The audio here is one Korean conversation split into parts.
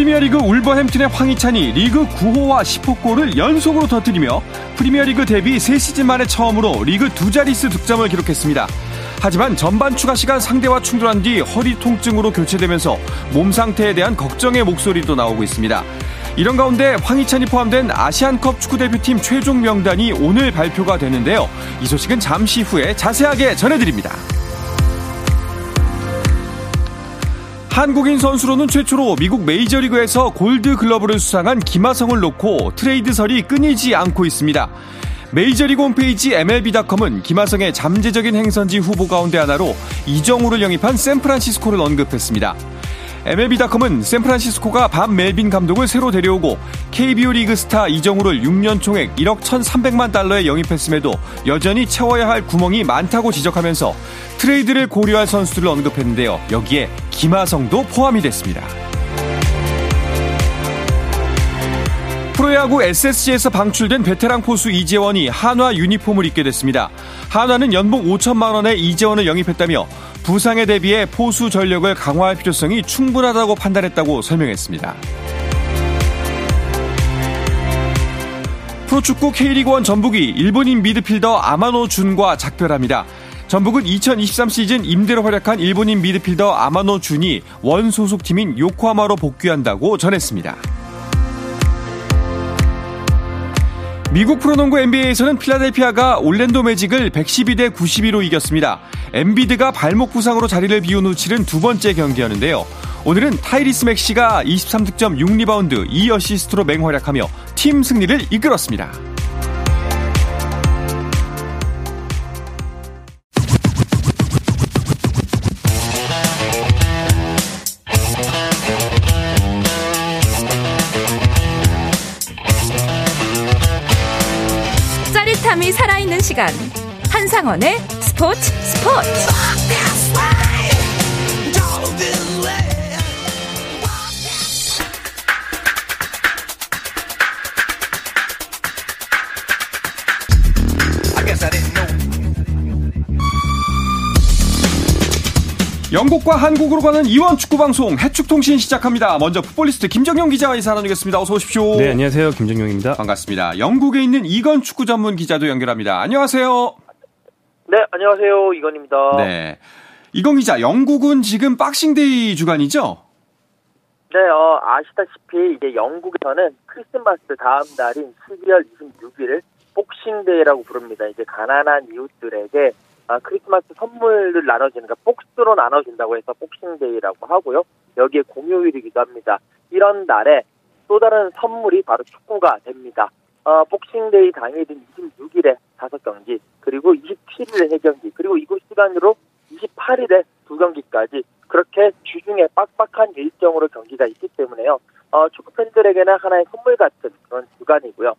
프리미어리그 울버햄튼의 황희찬이 리그 9호와 10호 골을 연속으로 터뜨리며 프리미어리그 데뷔 3시즌 만에 처음으로 리그 두 자릿수 득점을 기록했습니다. 하지만 전반 추가 시간 상대와 충돌한 뒤 허리 통증으로 교체되면서 몸 상태에 대한 걱정의 목소리도 나오고 있습니다. 이런 가운데 황희찬이 포함된 아시안컵 축구 대표팀 최종 명단이 오늘 발표가 되는데요. 이 소식은 잠시 후에 자세하게 전해드립니다. 한국인 선수로는 최초로 미국 메이저리그에서 골드 글러브를 수상한 김하성을 놓고 트레이드설이 끊이지 않고 있습니다. 메이저리그 홈페이지 MLB.com은 김하성의 잠재적인 행선지 후보 가운데 하나로 이정후를 영입한 샌프란시스코를 언급했습니다. MLB.com은 샌프란시스코가 밥 멜빈 감독을 새로 데려오고 KBO 리그 스타 이정후를 6년 총액 1억 1,300만 달러에 영입했음에도 여전히 채워야 할 구멍이 많다고 지적하면서 트레이드를 고려할 선수들을 언급했는데요. 여기에 김하성도 포함이 됐습니다. 프로야구 SSG에서 방출된 베테랑 포수 이재원이 한화 유니폼을 입게 됐습니다. 한화는 연봉 5천만 원에 이재원을 영입했다며 부상에 대비해 포수 전력을 강화할 필요성이 충분하다고 판단했다고 설명했습니다. 프로축구 K리그1 전북이 일본인 미드필더 아마노 준과 작별합니다. 전북은 2023 시즌 임대로 활약한 일본인 미드필더 아마노 준이 원 소속팀인 요코하마로 복귀한다고 전했습니다. 미국 프로농구 NBA에서는 필라델피아가 올랜도 매직을 112대 92로 이겼습니다. 엠비드가 발목 부상으로 자리를 비운 후 치른 두 번째 경기였는데요. 오늘은 타이리스 맥시가 23득점 6리바운드 2어시스트로 맹활약하며 팀 승리를 이끌었습니다. 짜릿함이 살아있는 시간. 한상원의 스포츠 스포츠 영국과 한국으로 가는 이원 축구 방송 해축통신 시작합니다. 먼저 풋볼리스트 김정용 기자와 인사 나누겠습니다. 어서 오십시오. 네, 안녕하세요. 김정용입니다. 반갑습니다. 영국에 있는 이건 축구 전문 기자도 연결합니다. 안녕하세요. 네, 안녕하세요. 이건입니다. 네. 이건 기자, 영국은 지금 박싱데이 주간이죠? 네, 어, 아시다시피 이제 영국에서는 크리스마스 다음 날인 12월 26일을 복싱데이라고 부릅니다. 이제 가난한 이웃들에게 아, 크리스마스 선물을 나눠주는, 그러니까 box로 나눠준다고 해서 복싱데이라고 하고요. 여기에 공휴일이기도 합니다. 이런 날에 또 다른 선물이 바로 축구가 됩니다. 어, 복싱데이 당일인 26일에 다섯 경기, 그리고 27일에 세 경기, 그리고 이곳 시간으로 28일에 두 경기까지 그렇게 주중에 빡빡한 일정으로 경기가 있기 때문에요. 어, 축구 팬들에게는 하나의 선물 같은 그런 주간이고요.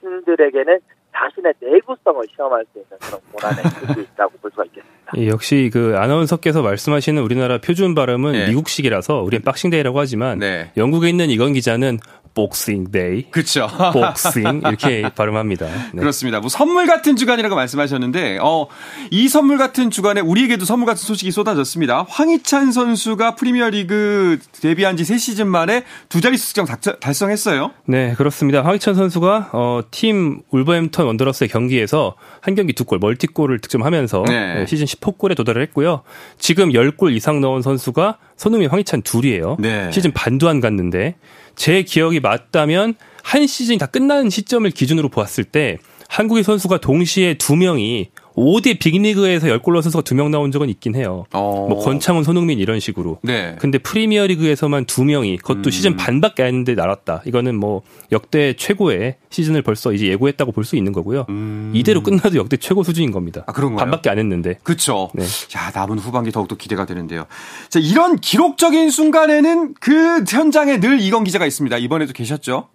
팀들에게는 자신의 내구성을 시험할 수 있는 그런 고난의 수도 있다고 볼 수가 있겠습니다. 예, 역시 그 아나운서께서 말씀하시는 우리나라 표준 발음은 네. 미국식이라서 우리는 박싱데이라고 하지만 네. 영국에 있는 이건 기자는 복싱데이, 그쵸. 복싱 이렇게 발음합니다. 네. 그렇습니다. 뭐 선물 같은 주간이라고 말씀하셨는데, 어, 이 선물 같은 주간에 우리에게도 선물 같은 소식이 쏟아졌습니다. 황희찬 선수가 프리미어리그 데뷔한 지 3시즌 만에 두 자릿수 득점 달성했어요. 네, 그렇습니다. 황희찬 선수가 어, 팀 울버햄턴 원더러스의 경기에서 한 경기 두 골, 멀티골을 득점하면서 네. 네, 시즌 10호 골에 도달을 했고요. 지금 10골 이상 넣은 선수가 손흥민, 황희찬 둘이에요. 네. 시즌 반도 안 갔는데 제 기억이 맞다면 한 시즌이 다 끝나는 시점을 기준으로 보았을 때 한국의 선수가 동시에 두 명이 5대 빅리그에서 10골 넣은 선수가 두명 나온 적은 있긴 해요. 어. 뭐 권창훈, 손흥민 이런 식으로. 네. 근데 프리미어 리그에서만 두 명이 그것도 음. 시즌 반밖에 안 했는데 날았다. 이거는 뭐 역대 최고의 시즌을 벌써 이제 예고했다고 볼 수 있는 거고요. 음. 이대로 끝나도 역대 최고 수준인 겁니다. 아, 그런가요? 반밖에 안 했는데. 그쵸. 네. 자, 남은 후반기 더욱더 기대가 되는데요. 자, 이런 기록적인 순간에는 그 현장에 늘 이건 기자가 있습니다. 이번에도 계셨죠?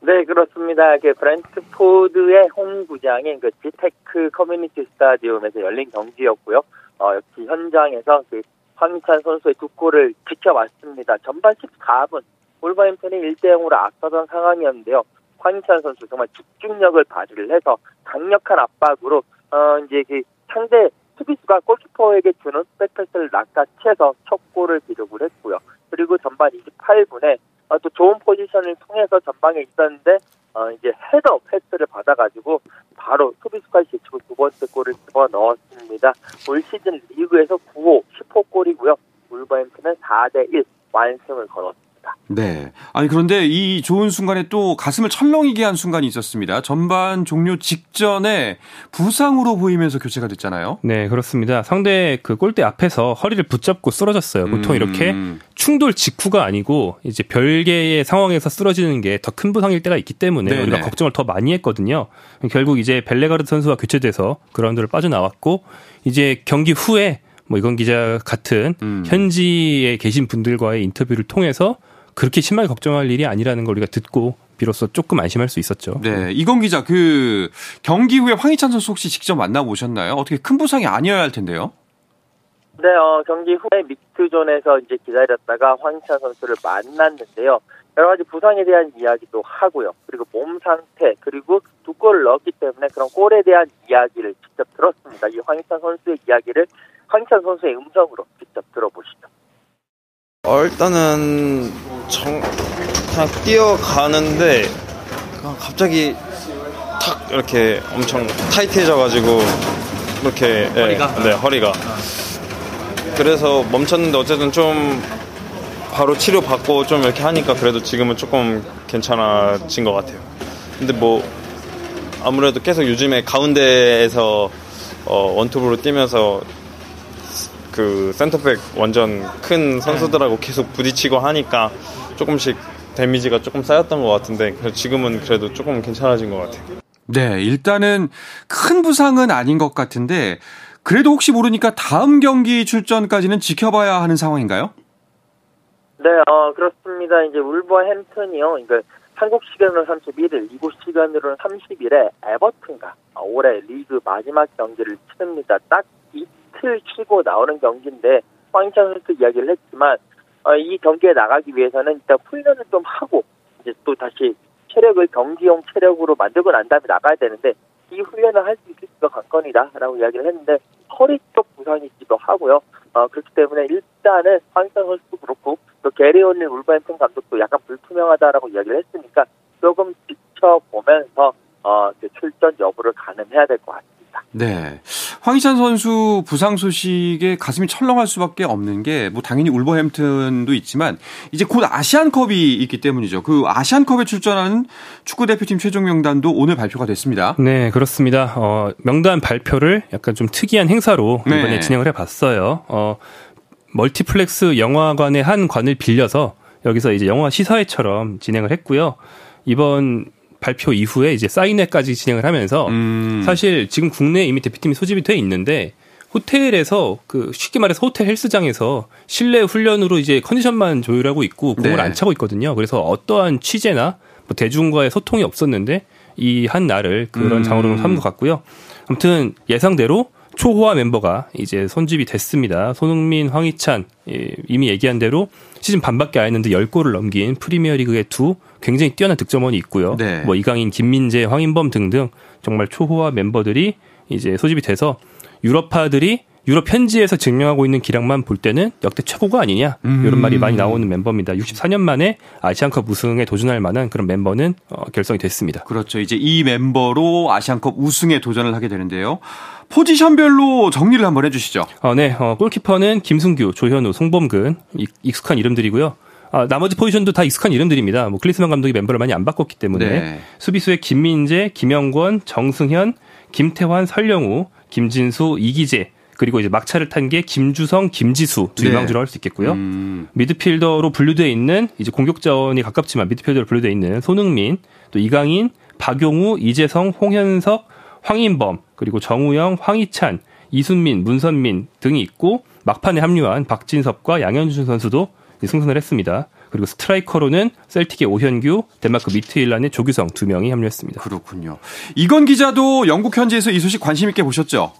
네, 그렇습니다. 그 브랜트포드의 홈구장인 그 지테크 커뮤니티 스타디움에서 열린 경기였고요. 어, 역시 현장에서 그 황희찬 선수의 두 골을 지켜봤습니다. 전반 14분 울버햄튼이 1대 0으로 앞서던 상황이었는데요. 황희찬 선수 정말 집중력을 발휘를 해서 강력한 압박으로 어 이제 그 상대 수비수가 골키퍼에게 주는 백패스를 낚아채서 첫 골을 기록을 했고요. 그리고 전반 28분에 어, 또 좋은 포지션을 통해서 전방에 있었는데 어 이제 헤더 패스를 받아가지고 바로 수비수까지 제치고 두 번째 골을 집어 넣었습니다. 올 시즌 리그에서 9호 10호 골이고요. 울버햄튼은 4대 1 완승을 거뒀습니다. 네. 아니 그런데 이 좋은 순간에 또 가슴을 철렁이게 한 순간이 있었습니다. 전반 종료 직전에 부상으로 보이면서 교체가 됐잖아요. 네, 그렇습니다. 상대 그 골대 앞에서 허리를 붙잡고 쓰러졌어요. 보통 음. 이렇게 충돌 직후가 아니고 이제 별개의 상황에서 쓰러지는 게 더 큰 부상일 때가 있기 때문에 네네. 우리가 걱정을 더 많이 했거든요. 결국 이제 벨레가르드 선수가 교체돼서 그라운드를 빠져나왔고 이제 경기 후에 뭐 이건 기자 같은 음. 현지에 계신 분들과의 인터뷰를 통해서 그렇게 심하게 걱정할 일이 아니라는 걸 우리가 듣고 비로소 조금 안심할 수 있었죠. 네, 이건 기자 그 경기 후에 황희찬 선수 혹시 직접 만나보셨나요? 어떻게 큰 부상이 아니어야 할 텐데요. 네, 어, 경기 후에 믹스존에서 이제 기다렸다가 황희찬 선수를 만났는데요. 여러 가지 부상에 대한 이야기도 하고요. 그리고 몸 상태, 그리고 두 골을 넣었기 때문에 그런 골에 대한 이야기를 직접 들었습니다. 이 황희찬 선수의 이야기를 황희찬 선수의 음성으로 직접 들어보시죠. 어, 일단은 정, 그냥 뛰어가는데 그냥 갑자기 탁 이렇게 엄청 타이트해져가지고 이렇게 허리가? 네 허리가 그래서 멈췄는데 어쨌든 좀 바로 치료 받고 좀 이렇게 하니까 그래도 지금은 조금 괜찮아진 것 같아요. 근데 뭐 아무래도 계속 요즘에 가운데에서 어, 원투브로 뛰면서 그 센터백 완전 큰 선수들하고 계속 부딪히고 하니까 조금씩 데미지가 조금 쌓였던 것 같은데 그래서 지금은 그래도 조금 괜찮아진 것 같아요. 네, 일단은 큰 부상은 아닌 것 같은데 그래도 혹시 모르니까 다음 경기 출전까지는 지켜봐야 하는 상황인가요? 네, 어, 그렇습니다. 이제 울버햄튼이요. 이거 한국 시간으로 31일, 이곳 시간으로는 30일에 에버튼과 올해 리그 마지막 경기를 치릅니다. 딱 이틀 치고 나오는 경기인데 황희찬 선수 이야기를 했지만 어, 이 경기에 나가기 위해서는 일단 훈련을 좀 하고 이제 또 다시 체력을 경기용 체력으로 만들고 난 다음에 나가야 되는데 이 훈련을 할 수 있을지가 관건이다라고 이야기를 했는데 허리 쪽 부상이 있기도 하고요. 어, 그렇기 때문에 일단은 황희찬 선수도 그렇고 또 게리 올린 울버햄튼 감독도 약간 불투명하다라고 이야기를 했으니까 조금 지켜보면서 어, 출전 여부를 가늠해야 될 것 같습니다. 네. 황희찬 선수 부상 소식에 가슴이 철렁할 수밖에 없는 게 뭐 당연히 울버햄튼도 있지만 이제 곧 아시안컵이 있기 때문이죠. 그 아시안컵에 출전하는 축구 대표팀 최종 명단도 오늘 발표가 됐습니다. 네, 그렇습니다. 어, 명단 발표를 약간 좀 특이한 행사로 네. 이번에 진행을 해 봤어요. 어, 멀티플렉스 영화관의 한 관을 빌려서 여기서 이제 영화 시사회처럼 진행을 했고요. 이번 발표 이후에 이제 사인회까지 진행을 하면서 음. 사실 지금 국내에 이미 대표팀이 소집이 돼 있는데 호텔에서 그 쉽게 말해서 호텔 헬스장에서 실내 훈련으로 이제 컨디션만 조율하고 있고 공을 네. 안 차고 있거든요. 그래서 어떠한 취재나 뭐 대중과의 소통이 없었는데 이 한 날을 그런 음. 장으로 삼은 것 같고요. 아무튼 예상대로 초호화 멤버가 이제 손집이 됐습니다. 손흥민, 황희찬 예, 이미 얘기한 대로 시즌 반밖에 안 했는데 10골을 넘긴 프리미어리그의 두 굉장히 뛰어난 득점원이 있고요. 네. 뭐 이강인, 김민재, 황인범 등등 정말 초호화 멤버들이 이제 소집이 돼서 유럽파들이 유럽 현지에서 증명하고 있는 기량만 볼 때는 역대 최고가 아니냐 음. 이런 말이 많이 나오는 멤버입니다. 64년 만에 아시안컵 우승에 도전할 만한 그런 멤버는 어, 결성이 됐습니다. 그렇죠. 이제 이 멤버로 아시안컵 우승에 도전을 하게 되는데요. 포지션별로 정리를 한번 해주시죠. 어, 네, 어, 골키퍼는 김승규, 조현우, 송범근 익- 익숙한 이름들이고요. 아, 나머지 포지션도 다 익숙한 이름들입니다. 뭐 클리스만 감독이 멤버를 많이 안 바꿨기 때문에 네. 수비수의 김민재, 김영권, 정승현, 김태환, 설영우, 김진수, 이기재 그리고 이제 막차를 탄 게 김주성, 김지수 두 네. 유망주로 할 수 있겠고요. 음. 미드필더로 분류되어 있는 이제 공격 자원이 가깝지만 미드필더로 분류되어 있는 손흥민, 또 이강인, 박용우, 이재성, 홍현석, 황인범, 그리고 정우영, 황희찬, 이순민, 문선민 등이 있고 막판에 합류한 박진섭과 양현준 선수도 승선을 했습니다. 그리고 스트라이커로는 셀틱의 오현규, 덴마크 미트일란의 조규성 두 명이 합류했습니다. 그렇군요. 이건 기자도 영국 현지에서 이 소식 관심 있게 보셨죠?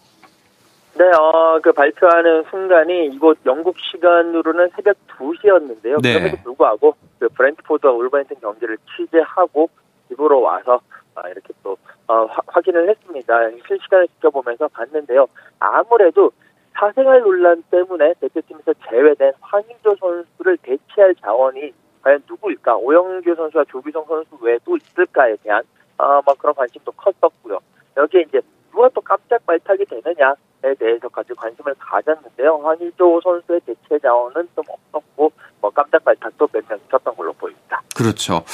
네, 어, 그 발표하는 순간이 이곳 영국 시간으로는 새벽 2시였는데요. 네. 그럼에도 불구하고 그 브랜트포드와 울버햄튼 경기를 취재하고 집으로 와서 아, 이렇게 또 어, 화- 확인을 했습니다. 실시간을 지켜보면서 봤는데요. 아무래도 사생활 논란 때문에 대표팀에서 제외된 황인조 선수를 대체할 자원이 과연 누구일까? 오영규 선수와 조규성 선수 외에 또 있을까에 대한 어, 뭐 그런 관심도 컸었고요. 여기에 이제 누가 또 깜짝 발탁이 되느냐에 대해서까지 관심을 가졌는데요. 황일조 선수의 대체 자원은 좀 없었고 뭐 깜짝 발탁도 몇 명 있었던 걸로 보입니다. 그렇죠.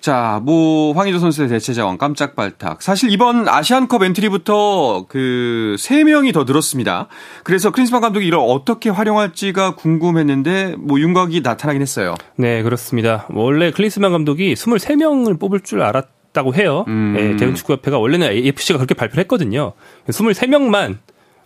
자, 뭐 황의조 선수의 대체 자원 깜짝 발탁. 사실 이번 아시안컵 엔트리부터 그 세 명이 더 늘었습니다. 그래서 클린스만 감독이 이걸 어떻게 활용할지가 궁금했는데 뭐 윤곽이 나타나긴 했어요. 네, 그렇습니다. 원래 클린스만 감독이 23명을 뽑을 줄 알았다고 해요. 음. 예, 대한축구협회가 원래는 AFC가 그렇게 발표를 했거든요. 23명만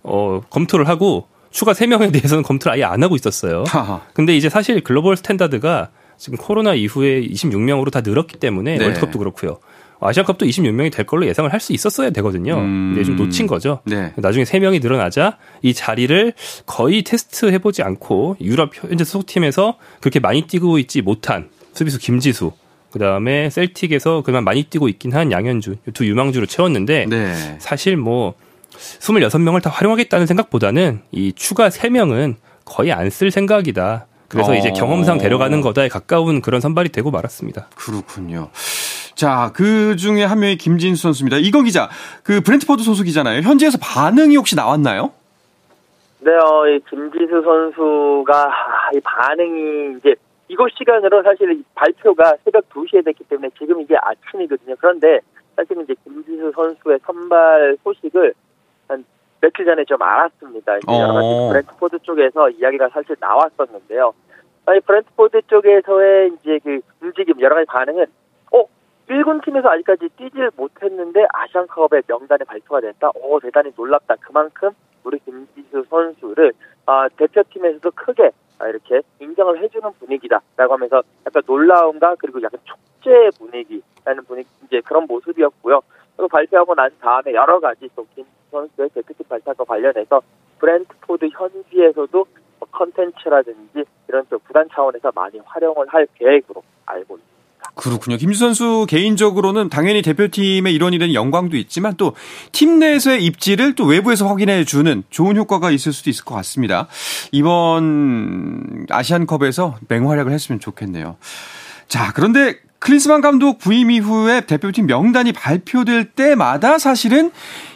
어, 검토를 하고 추가 3명에 대해서는 검토를 아예 안 하고 있었어요. 하하. 근데 이제 사실 글로벌 스탠다드가 지금 코로나 이후에 26명으로 다 늘었기 때문에 네. 월드컵도 그렇고요. 아시안컵도 26명이 될 걸로 예상을 할 수 있었어야 되거든요. 음. 근데 좀 놓친 거죠. 네. 나중에 3명이 늘어나자 이 자리를 거의 테스트 해보지 않고 유럽 현재 소속팀에서 그렇게 많이 뛰고 있지 못한 수비수 김지수, 그 다음에 셀틱에서 그나마 많이 뛰고 있긴 한 양현준, 이 두 유망주로 채웠는데 네. 사실 뭐 26명을 다 활용하겠다는 생각보다는 이 추가 3명은 거의 안 쓸 생각이다. 그래서 어. 이제 경험상 데려가는 거다에 가까운 그런 선발이 되고 말았습니다. 그렇군요. 자, 그 중에 한 명이 김진수 선수입니다. 이건 기자, 그 브랜트포드 소속이잖아요. 현지에서 반응이 혹시 나왔나요? 네, 어, 이 김지수 선수가 아, 이 반응이 이제 이곳 시간으로 사실 이 발표가 새벽 2시에 됐기 때문에 지금 이게 아침이거든요. 그런데 사실 이제 김지수 선수의 선발 소식을 한 며칠 전에 좀 알았습니다. 이제 여러 가지 어. 브랜트포드 쪽에서 이야기가 사실 나왔었는데요. 아니 브랜트포드 쪽에서의 이제 그 움직임 여러 가지 반응은 어 1군 팀에서 아직까지 뛰질 못했는데 아시안컵의 명단에 발표가 됐다. 오 대단히 놀랍다. 그만큼 우리 김지수 선수를 아, 대표팀에서도 크게 아, 이렇게 인정을 해주는 분위기다라고 하면서 약간 놀라움과 그리고 약간 축제 분위기라는 분위기 이제 그런 모습이었고요. 그리고 발표하고 난 다음에 여러 가지 또 김지수 선수의 대표팀 발탁과 관련해서 브랜트포드 현지에서도 뭐 컨텐츠라든지 이런 또 구단 차원에서 많이 활용을 할 계획으로 알고 있습니다. 그렇군요. 김지수 선수 개인적으로는 당연히 대표팀의 일원이 된 영광도 있지만 또 팀 내에서의 입지를 또 외부에서 확인해 주는 좋은 효과가 있을 수도 있을 것 같습니다. 이번 아시안컵에서 맹활약을 했으면 좋겠네요. 자, 그런데 클린스만 감독 부임 이후에 대표팀 명단이 발표될 때마다 사실은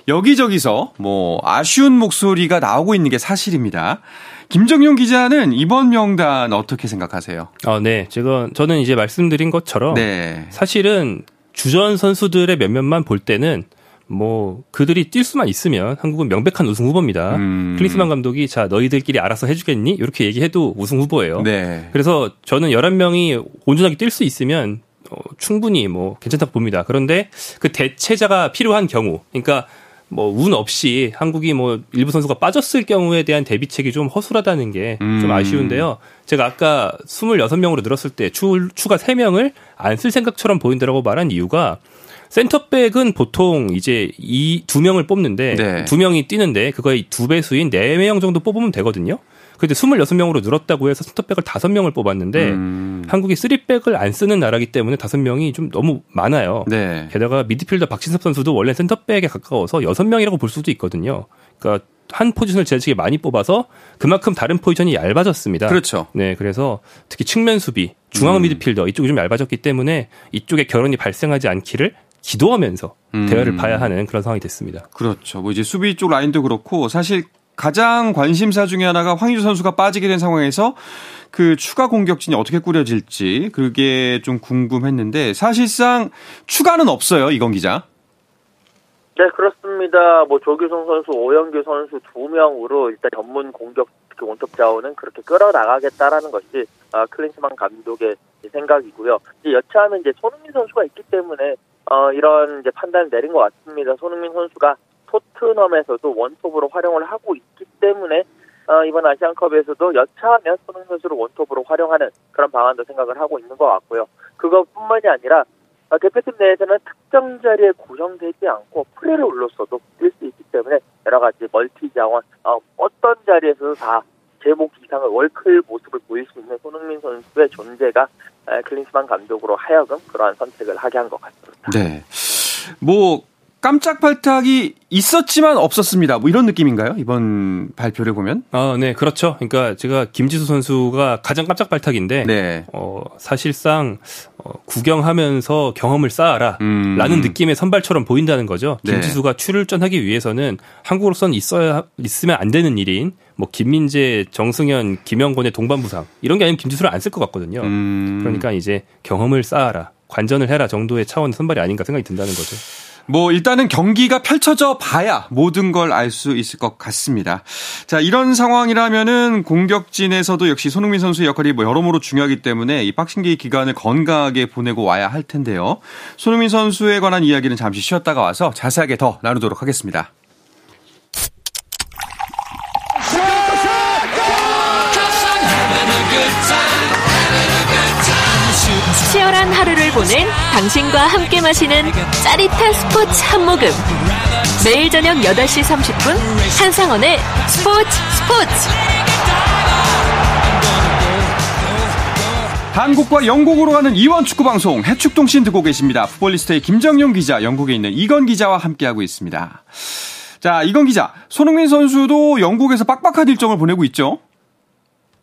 여기저기서 뭐 아쉬운 목소리가 나오고 있는 게 사실입니다. 김정용 기자는 이번 명단 어떻게 생각하세요? 아, 네. 제가 저는 이제 말씀드린 것처럼 네. 사실은 주전 선수들의 몇몇만 볼 때는 뭐 그들이 뛸 수만 있으면 한국은 명백한 우승 후보입니다. 음. 클린스만 감독이 자 너희들끼리 알아서 해주겠니? 이렇게 얘기해도 우승 후보예요. 네. 그래서 저는 11명이 온전하게 뛸 수 있으면 어, 충분히 뭐 괜찮다고 봅니다. 그런데 그 대체자가 필요한 경우, 그러니까 뭐 운 없이 한국이 뭐 일부 선수가 빠졌을 경우에 대한 대비책이 좀 허술하다는 게좀 음. 아쉬운데요. 제가 아까 26명으로 늘었을 때 추, 추가 3명을 안 쓸 생각처럼 보인다라고 말한 이유가 센터백은 보통 이제 이 두 명을 뽑는데 네. 두 명이 뛰는데 그거의 두 배수인 네 명 정도 뽑으면 되거든요. 근데 26명으로 늘었다고 해서 센터백을 5명을 뽑았는데 음. 한국이 3백을 안 쓰는 나라기 때문에 5명이 좀 너무 많아요. 네. 게다가 미드필더 박진섭 선수도 원래 센터백에 가까워서 6명이라고 볼 수도 있거든요. 그러니까 한 포지션을 지나치게 많이 뽑아서 그만큼 다른 포지션이 얇아졌습니다. 그렇죠. 네, 그래서 특히 측면 수비, 중앙 음. 미드필더 이쪽이 좀 얇아졌기 때문에 이쪽에 결혼이 발생하지 않기를 기도하면서 음. 대화를 봐야 하는 그런 상황이 됐습니다. 그렇죠. 뭐 이제 수비 쪽 라인도 그렇고 사실 가장 관심사 중에 하나가 황희주 선수가 빠지게 된 상황에서 그 추가 공격진이 어떻게 꾸려질지 그게 좀 궁금했는데 사실상 추가는 없어요. 이건 기자. 네, 그렇습니다. 뭐 조규성 선수, 오영규 선수 두 명으로 일단 전문 공격 원톱 자원은 그렇게 끌어나가겠다라는 것이 아, 클린스만 감독의 생각이고요. 이제 여차하면 이제 손흥민 선수가 있기 때문에 어, 이런 이제 판단을 내린 것 같습니다. 손흥민 선수가 토트넘에서도 원톱으로 활용을 하고 있기 때문에 어, 이번 아시안컵에서도 여차하면 손흥민 선수를 원톱으로 활용하는 그런 방안도 생각을 하고 있는 것 같고요. 그것뿐만이 아니라 어, 대표팀 내에서는 특정 자리에 고정되지 않고 프레를 올렸어도 뛸 수 있기 때문에 여러 가지 멀티 자원 어, 어떤 자리에서도 다 제목 이상의 월클 모습을 보일 수 있는 손흥민 선수의 존재가 에, 클린스만 감독으로 하여금 그러한 선택을 하게 한 것 같습니다. 네. 뭐 깜짝 발탁이 있었지만 없었습니다. 뭐 이런 느낌인가요? 이번 발표를 보면? 아, 네, 그렇죠. 그러니까 제가 김지수 선수가 가장 깜짝 발탁인데, 네. 어, 사실상 어, 구경하면서 경험을 쌓아라. 음. 라는 느낌의 선발처럼 보인다는 거죠. 네. 김지수가 출전하기 위해서는 한국으로서는 있어야 있으면 안 되는 일인 뭐 김민재, 정승현, 김영권의 동반 부상 이런 게 아니면 김지수를 안 쓸 것 같거든요. 음. 그러니까 이제 경험을 쌓아라. 관전을 해라 정도의 차원의 선발이 아닌가 생각이 든다는 거죠. 뭐 일단은 경기가 펼쳐져 봐야 모든 걸 알 수 있을 것 같습니다. 자 이런 상황이라면은 공격진에서도 역시 손흥민 선수의 역할이 뭐 여러모로 중요하기 때문에 이 박싱데이 기간을 건강하게 보내고 와야 할 텐데요. 손흥민 선수에 관한 이야기는 잠시 쉬었다가 와서 자세하게 더 나누도록 하겠습니다. 치열한 하루를 보낸 당신과 함께 마시는 짜릿한 스포츠 한 모금. 매일 저녁 8시 30분 한상원의 스포츠 스포츠. 한국과 영국으로 가는 이원 축구 방송 해축통신 듣고 계십니다. 풋볼리스트의 김정용 기자, 영국에 있는 이건 기자와 함께하고 있습니다. 자, 이건 기자, 손흥민 선수도 영국에서 빡빡한 일정을 보내고 있죠.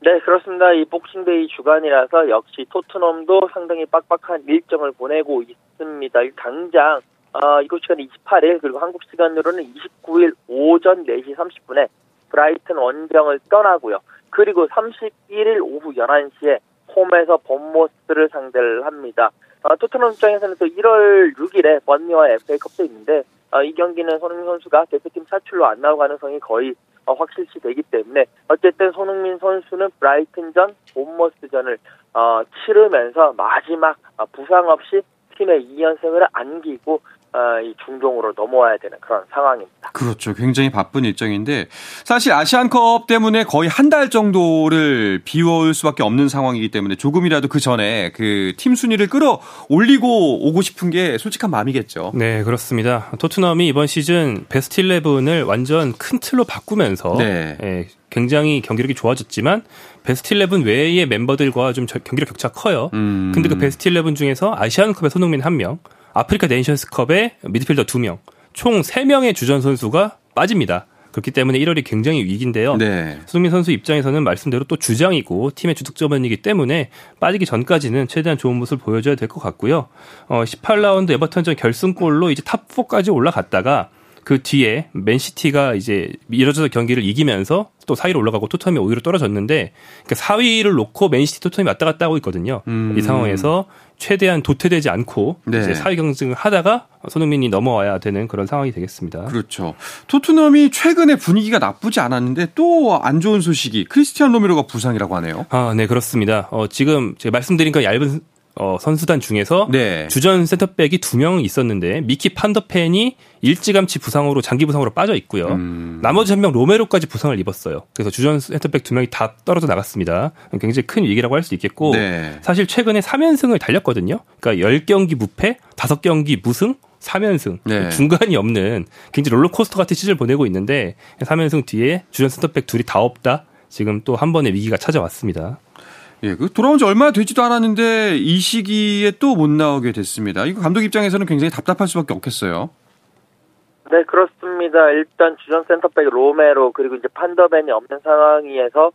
네, 그렇습니다. 이 복싱데이 주간이라서 역시 토트넘도 상당히 빡빡한 일정을 보내고 있습니다. 당장 어, 이곳 시간 28일 그리고 한국 시간으로는 29일 오전 4시 30분에 브라이튼 원정을 떠나고요. 그리고 31일 오후 11시에 홈에서 본모스를 상대를 합니다. 어, 토트넘 입장에서는 또 1월 6일에 번니와 FA컵도 있는데 어, 이 경기는 손흥민 선수가 대표팀 사출로 안 나올 가능성이 거의 어, 확실시 되기 때문에 어쨌든 손흥민 선수는 브라이튼전, 본머스전을 어, 치르면서 마지막 어, 부상 없이 팀의 2연승을 안기고 어, 이 중동으로 넘어와야 되는 그런 상황입니다. 그렇죠. 굉장히 바쁜 일정인데 사실 아시안컵 때문에 거의 한 달 정도를 비워올 수밖에 없는 상황이기 때문에 조금이라도 그 전에 그 팀 순위를 끌어 올리고 오고 싶은 게 솔직한 마음이겠죠. 네, 그렇습니다. 토트넘이 이번 시즌 베스트 11을 완전 큰 틀로 바꾸면서 네. 예, 굉장히 경기력이 좋아졌지만 베스트 11 외의 멤버들과 좀 저- 경기력 격차 커요. 음. 근데 그 베스트 11 중에서 아시안컵의 손흥민 1명, 아프리카 네이션스컵의 미드필더 2명, 총 3명의 주전 선수가 빠집니다. 그렇기 때문에 1월이 굉장히 위기인데요. 네. 손흥민 선수 입장에서는 말씀대로 또 주장이고 팀의 주득점원이기 때문에 빠지기 전까지는 최대한 좋은 모습을 보여줘야 될 것 같고요. 어, 18라운드 에버턴전 결승골로 이제 탑 4까지 올라갔다가 그 뒤에 맨시티가 이제 미뤄져서 경기를 이기면서 또 4위로 올라가고 토트넘이 5위로 떨어졌는데 그러니까 4위를 놓고 맨시티 토트넘이 왔다 갔다 하고 있거든요. 음. 이 상황에서 최대한 도태되지 않고 네. 이제 4위 경쟁을 하다가 손흥민이 넘어와야 되는 그런 상황이 되겠습니다. 그렇죠. 토트넘이 최근에 분위기가 나쁘지 않았는데 또 안 좋은 소식이 크리스티안 로메로가 부상이라고 하네요. 아, 네, 그렇습니다. 어, 지금 제가 말씀드린 그 얇은 어, 선수단 중에서 네. 주전 센터백이 두 명 있었는데 미키 판더펜이 일찌감치 부상으로 장기 부상으로 빠져 있고요. 음. 나머지 한 명 로메로까지 부상을 입었어요. 그래서 주전 센터백 두 명이 다 떨어져 나갔습니다. 굉장히 큰 위기라고 할 수 있겠고 네. 사실 최근에 3연승을 달렸거든요. 그러니까 10경기 무패, 5경기 무승, 3연승. 네. 중간이 없는 굉장히 롤러코스터 같은 시즌을 보내고 있는데 3연승 뒤에 주전 센터백 둘이 다 없다. 지금 또 한 번의 위기가 찾아왔습니다. 예, 그 돌아온 지 얼마 되지도 않았는데 이 시기에 또 못 나오게 됐습니다. 이거 감독 입장에서는 굉장히 답답할 수밖에 없겠어요. 네, 그렇습니다. 일단 주전 센터백 로메로 그리고 이제 판더벤이 없는 상황에서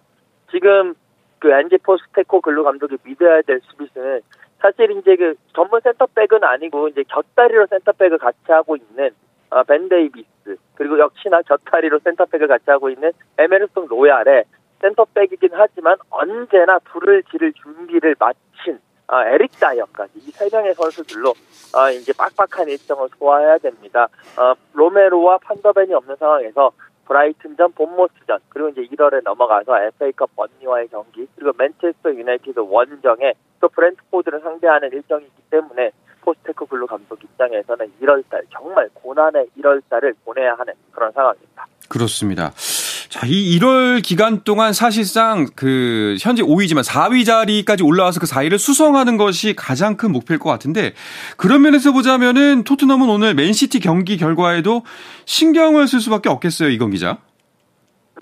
지금 그 엔지 포스테코글루 감독이 믿어야 될 수비수는 사실 이제 그 전문 센터백은 아니고 이제 곁다리로 센터백을 같이 하고 있는 어, 벤 데이비스 그리고 역시나 곁다리로 센터백을 같이 하고 있는 에메르송 로얄에 센터백이긴 하지만 언제나 불을 지를 준비를 마친 아, 에릭 다이어까지 이 세 명의 선수들로 아, 이제 빡빡한 일정을 소화해야 됩니다. 어, 로메로와 판더벤이 없는 상황에서 브라이튼전, 본머스전 그리고 이제 1월에 넘어가서 FA컵 번리와의 경기 그리고 맨체스터 유나이티드 원정에 또 브랜트포드를 상대하는 일정이기 때문에 포스테코글루 감독 입장에서는 1월달 정말 고난의 1월달을 보내야 하는 그런 상황입니다. 그렇습니다. 자, 이 1월 기간 동안 사실상 그 현재 5위지만 4위 자리까지 올라와서 그 4위를 수성하는 것이 가장 큰 목표일 것 같은데 그런 면에서 보자면은 토트넘은 오늘 맨시티 경기 결과에도 신경을 쓸 수밖에 없겠어요, 이건 기자.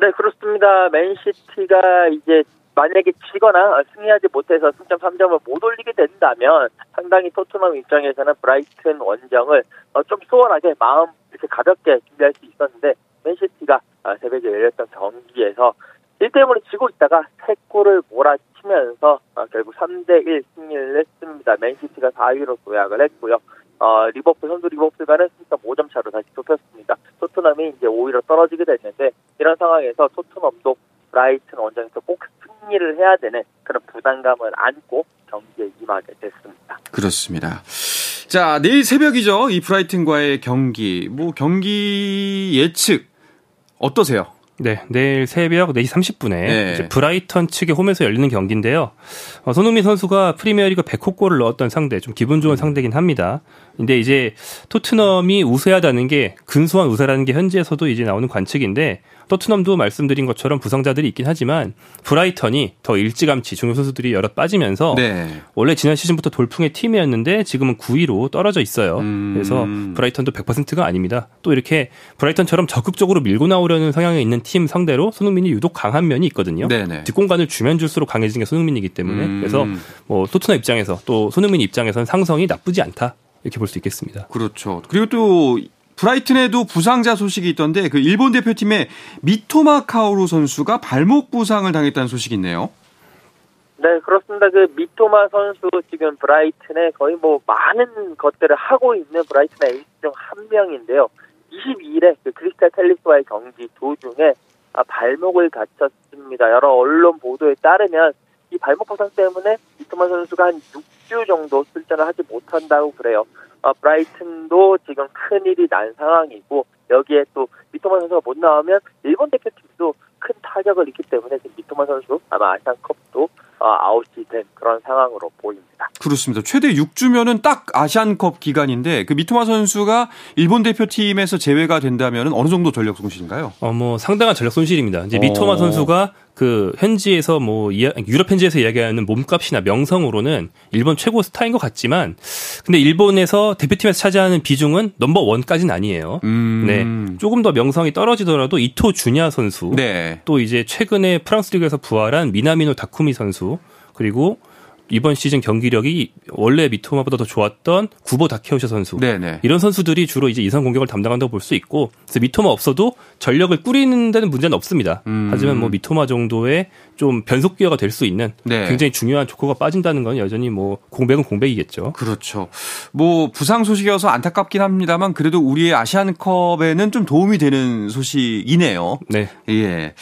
네, 그렇습니다. 맨시티가 이제 만약에 지거나 승리하지 못해서 승점 3점을 못 올리게 된다면 상당히 토트넘 입장에서는 브라이튼 원정을 어, 좀 수월하게 마음 이렇게 가볍게 준비할 수 있었는데 맨시티가 어, 새벽에 열렸던 경기에서 1대0으로 지고 있다가 3골을 몰아치면서 어, 결국 3대1 승리를 했습니다. 맨시티가 4위로 도약을 했고요. 어, 리버풀, 선두 리버풀과는 승점 5점 차로 다시 좁혔습니다. 토트넘이 이제 5위로 떨어지게 됐는데 이런 상황에서 토트넘도 브라이튼 원정에서 꼭 승리를 해야 되는 그런 부담감을 안고 경기에 임하게 됐습니다. 그렇습니다. 자, 내일 새벽이죠. 이 브라이튼과의 경기. 뭐 경기 예측 어떠세요? 네, 내일 새벽 4시 30분에 네. 브라이턴 측의 홈에서 열리는 경기인데요. 어, 손흥민 선수가 프리미어리그 100호 골을 넣었던 상대, 좀 기분 좋은 상대긴 합니다. 근데 이제 토트넘이 우세하다는 게 근소한 우세라는 게 현지에서도 이제 나오는 관측인데 토트넘도 말씀드린 것처럼 부상자들이 있긴 하지만 브라이턴이 더 일찌감치 중요 선수들이 여러 빠지면서 네. 원래 지난 시즌부터 돌풍의 팀이었는데 지금은 9위로 떨어져 있어요. 음. 그래서 브라이턴도 100%가 아닙니다. 또 이렇게 브라이턴처럼 적극적으로 밀고 나오려는 성향이 있는 팀 상대로 손흥민이 유독 강한 면이 있거든요. 네네. 뒷공간을 주면 줄수록 강해지는 게 손흥민이기 때문에 음. 그래서 뭐 토트넘 입장에서 또 손흥민 입장에서는 상성이 나쁘지 않다 이렇게 볼 수 있겠습니다. 그렇죠. 그리고 또 브라이튼에도 부상자 소식이 있던데 그 일본 대표팀의 미토마 카오루 선수가 발목 부상을 당했다는 소식이 있네요. 네, 그렇습니다. 그 미토마 선수 지금 브라이튼에 거의 뭐 많은 것들을 하고 있는 브라이튼의 에이스 중 한 명인데요. 22일에 그 크리스탈 팰리스와의 경기 도중에 아, 발목을 다쳤습니다. 여러 언론 보도에 따르면 이 발목 부상 때문에 미토마 선수가 한 6주 정도 출전을 하지 못한다고 그래요. 아, 브라이튼도 지금 큰일이 난 상황이고 여기에 또 미토마 선수가 못 나오면 일본 대표팀도 큰 타격을 입기 때문에 지금 미토마 선수 아마 아시안컵도 어, 아웃이 된 그런 상황으로 보입니다. 그렇습니다. 최대 6주면은 딱 아시안컵 기간인데 그 미토마 선수가 일본 대표팀에서 제외가 된다면 어느 정도 전력 손실인가요? 어, 뭐 상당한 전력 손실입니다. 이제 어. 미토마 선수가 그 현지에서 뭐 이야, 유럽 현지에서 이야기하는 몸값이나 명성으로는 일본 최고 스타인 것 같지만 근데 일본에서 대표팀에서 차지하는 비중은 넘버 원까지는 아니에요. 음. 네. 조금 더 명성이 떨어지더라도 이토 주냐 선수 네. 또 이제 최근에 프랑스 리그에서 부활한 미나미노 다쿠미 선수 그리고 이번 시즌 경기력이 원래 미토마보다 더 좋았던 구보 다케오샤 선수 네네. 이런 선수들이 주로 이제 이선 공격을 담당한다고 볼 수 있고 그래서 미토마 없어도 전력을 꾸리는 데는 문제는 없습니다. 음. 하지만 뭐 미토마 정도의 좀 변속 기어가 될 수 있는 네. 굉장히 중요한 조커가 빠진다는 건 여전히 뭐 공백은 공백이겠죠. 그렇죠. 뭐 부상 소식이어서 안타깝긴 합니다만 그래도 우리의 아시안컵에는 좀 도움이 되는 소식이네요. 네. 예.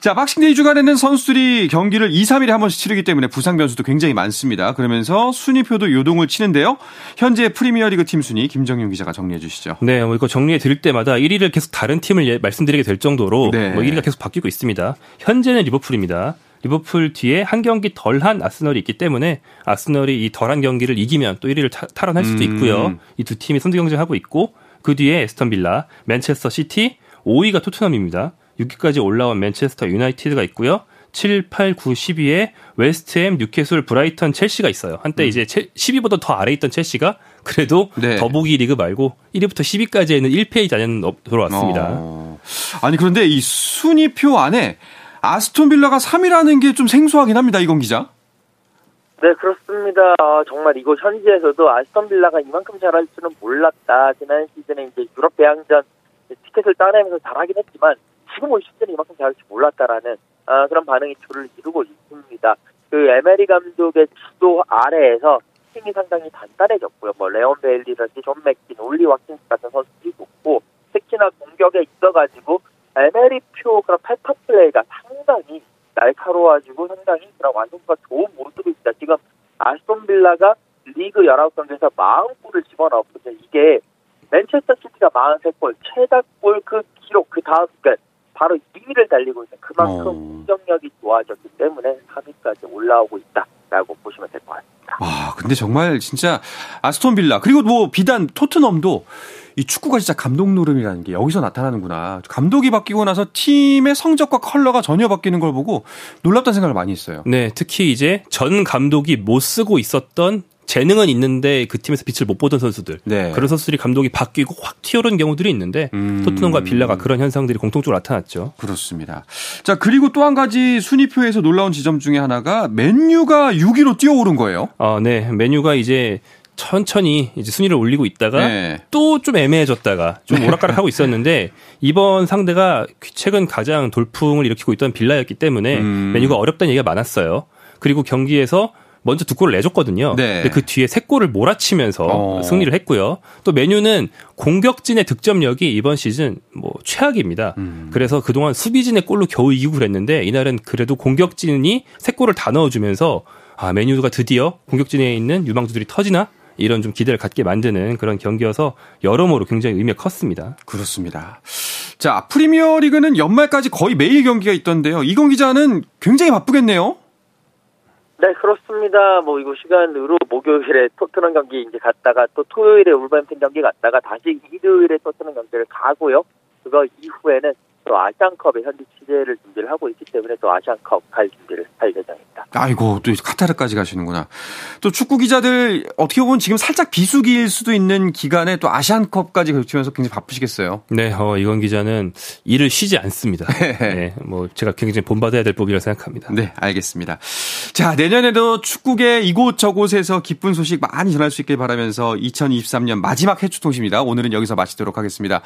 자, 박싱데이 주간에는 선수들이 경기를 2, 3일에 한 번씩 치르기 때문에 부상 변수도 굉장히 많습니다. 그러면서 순위표도 요동을 치는데요. 현재 프리미어리그 팀 순위 김정윤 기자가 정리해 주시죠. 네, 뭐 이거 정리해 드릴 때마다 1위를 계속 다른 팀을 예- 말씀드리게 될 정도로 네. 뭐 1위가 계속 바뀌고 있습니다. 현재는 리버풀입니다. 리버풀 뒤에 한 경기 덜한 아스널이 있기 때문에 아스널이 이 덜한 경기를 이기면 또 1위를 타, 탈환할 수도 음. 있고요. 이 두 팀이 선두 경쟁하고 있고 그 뒤에 에스턴 빌라, 맨체스터 시티, 5위가 토트넘입니다. 6위까지 올라온 맨체스터 유나이티드가 있고요. 7, 8, 9, 10위에 웨스트햄, 뉴캐슬, 브라이턴, 첼시가 있어요. 한때 이제 10위보다 더 아래 있던 첼시가 그래도 네. 더보기 리그 말고 1위부터 10위까지에는 1패의 자녀는 없- 돌아왔습니다. 어. 아니 그런데 이 순위표 안에 아스톤 빌라가 3위라는 게 좀 생소하긴 합니다. 이건 기자. 네, 그렇습니다. 어, 정말 이곳 현지에서도 아스턴 빌라가 이만큼 잘할 줄은 몰랐다. 지난 시즌에 이제 유럽 대항전 티켓을 따내면서 잘하긴 했지만 지금 올 시즌에 이만큼 잘할 줄 몰랐다라는 아, 그런 반응이 줄을 이루고 있습니다. 그 에메리 감독의 지도 아래에서 팀이 상당히 단단해졌고요. 뭐 레온 베일리라든지 존 맥킨, 올리 와킨스 같은 선수들이 좋고 특히나 공격에 있어가지고 에메리표 그런 패턴 플레이가 상당히 날카로워지고 상당히 그런 완성도가 좋은 모습입니다. 지금 아스톤 빌라가 리그 19경기에서 40골을 집어넣었거든요. 이게 맨체스터 시티가 43골, 최다 골 그 기록 그 다음 그러니까 바로 2위를 달리고 그만큼 어. 공격력이 좋아졌기 때문에 3위까지 올라오고 있다라고 보시면 될 것 같습니다. 아, 근데 정말 진짜 아스톤 빌라 그리고 뭐 비단 토트넘도 이 축구가 진짜 감독 노름이라는 게 여기서 나타나는구나. 감독이 바뀌고 나서 팀의 성적과 컬러가 전혀 바뀌는 걸 보고 놀랍다는 생각을 많이 했어요. 네, 특히 이제 전 감독이 못 쓰고 있었던 재능은 있는데 그 팀에서 빛을 못 보던 선수들. 네. 그런 선수들이 감독이 바뀌고 확 튀어오른 경우들이 있는데 음. 토트넘과 빌라가 그런 현상들이 공통적으로 나타났죠. 그렇습니다. 자, 그리고 또 한 가지 순위표에서 놀라운 지점 중에 하나가 맨유가 6위로 뛰어오른 거예요. 아, 네. 메뉴가 이제 천천히 이제 순위를 올리고 있다가 네. 또좀 애매해졌다가 좀 오락가락하고 있었는데 이번 상대가 최근 가장 돌풍을 일으키고 있던 빌라였기 때문에 음. 메뉴가 어렵다는 얘기가 많았어요. 그리고 경기에서 먼저 두 골을 내줬거든요. 네. 근데 그 뒤에 세 골을 몰아치면서 어. 승리를 했고요. 또 메뉴는 공격진의 득점력이 이번 시즌 뭐 최악입니다. 음. 그래서 그동안 수비진의 골로 겨우 이기고 그랬는데 이날은 그래도 공격진이 세 골을 다 넣어주면서 아 메뉴가 드디어 공격진에 있는 유망주들이 터지나 이런 좀 기대를 갖게 만드는 그런 경기여서 여러모로 굉장히 의미가 컸습니다. 그렇습니다. 자, 프리미어 리그는 연말까지 거의 매일 경기가 있던데요. 이건 기자는 굉장히 바쁘겠네요. 네, 그렇습니다. 뭐 이거 시간으로 목요일에 토트넘 경기 이제 갔다가 또 토요일에 울버햄튼 경기 갔다가 다시 일요일에 토트넘 경기를 가고요. 그거 이후에는 또 아시안컵의 현지 취재를 준비를 하고 있기 때문에 또 아시안컵 갈 준비를 할 예정입니다. 아이고, 또 카타르까지 가시는구나. 또 축구 기자들 어떻게 보면 지금 살짝 비수기일 수도 있는 기간에 또 아시안컵까지 겹치면서 굉장히 바쁘시겠어요. 네, 어, 이건 기자는 일을 쉬지 않습니다. 네, 뭐 제가 굉장히 본받아야 될 법이라고 생각합니다. 네, 알겠습니다. 자, 내년에도 축구계 이곳저곳에서 기쁜 소식 많이 전할 수 있길 바라면서 2023년 마지막 해축통신입니다. 오늘은 여기서 마치도록 하겠습니다.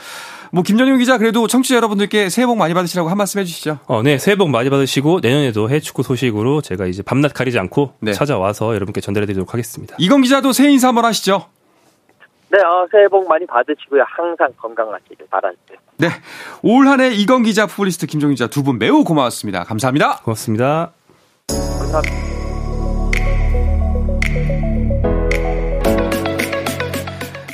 뭐 김정용 기자 그래도 청취자 여러분들께 새해 복 많이 받으시라고 한 말씀 해주시죠. 어, 네, 새해 복 많이 받으시고 내년에도 해축구 소식으로 제가 이제 밤낮 가리지 않고 네. 찾아와서 여러분께 전달해드리도록 하겠습니다. 이건 기자도 새해 인사 한번 하시죠. 네, 어, 새해 복 많이 받으시고요. 항상 건강하시길 바랄게요. 네, 올 한해 이건 기자, 푸블리스트 김정용 기자 두 분 매우 고마웠습니다. 감사합니다. 고맙습니다. 감사합니다.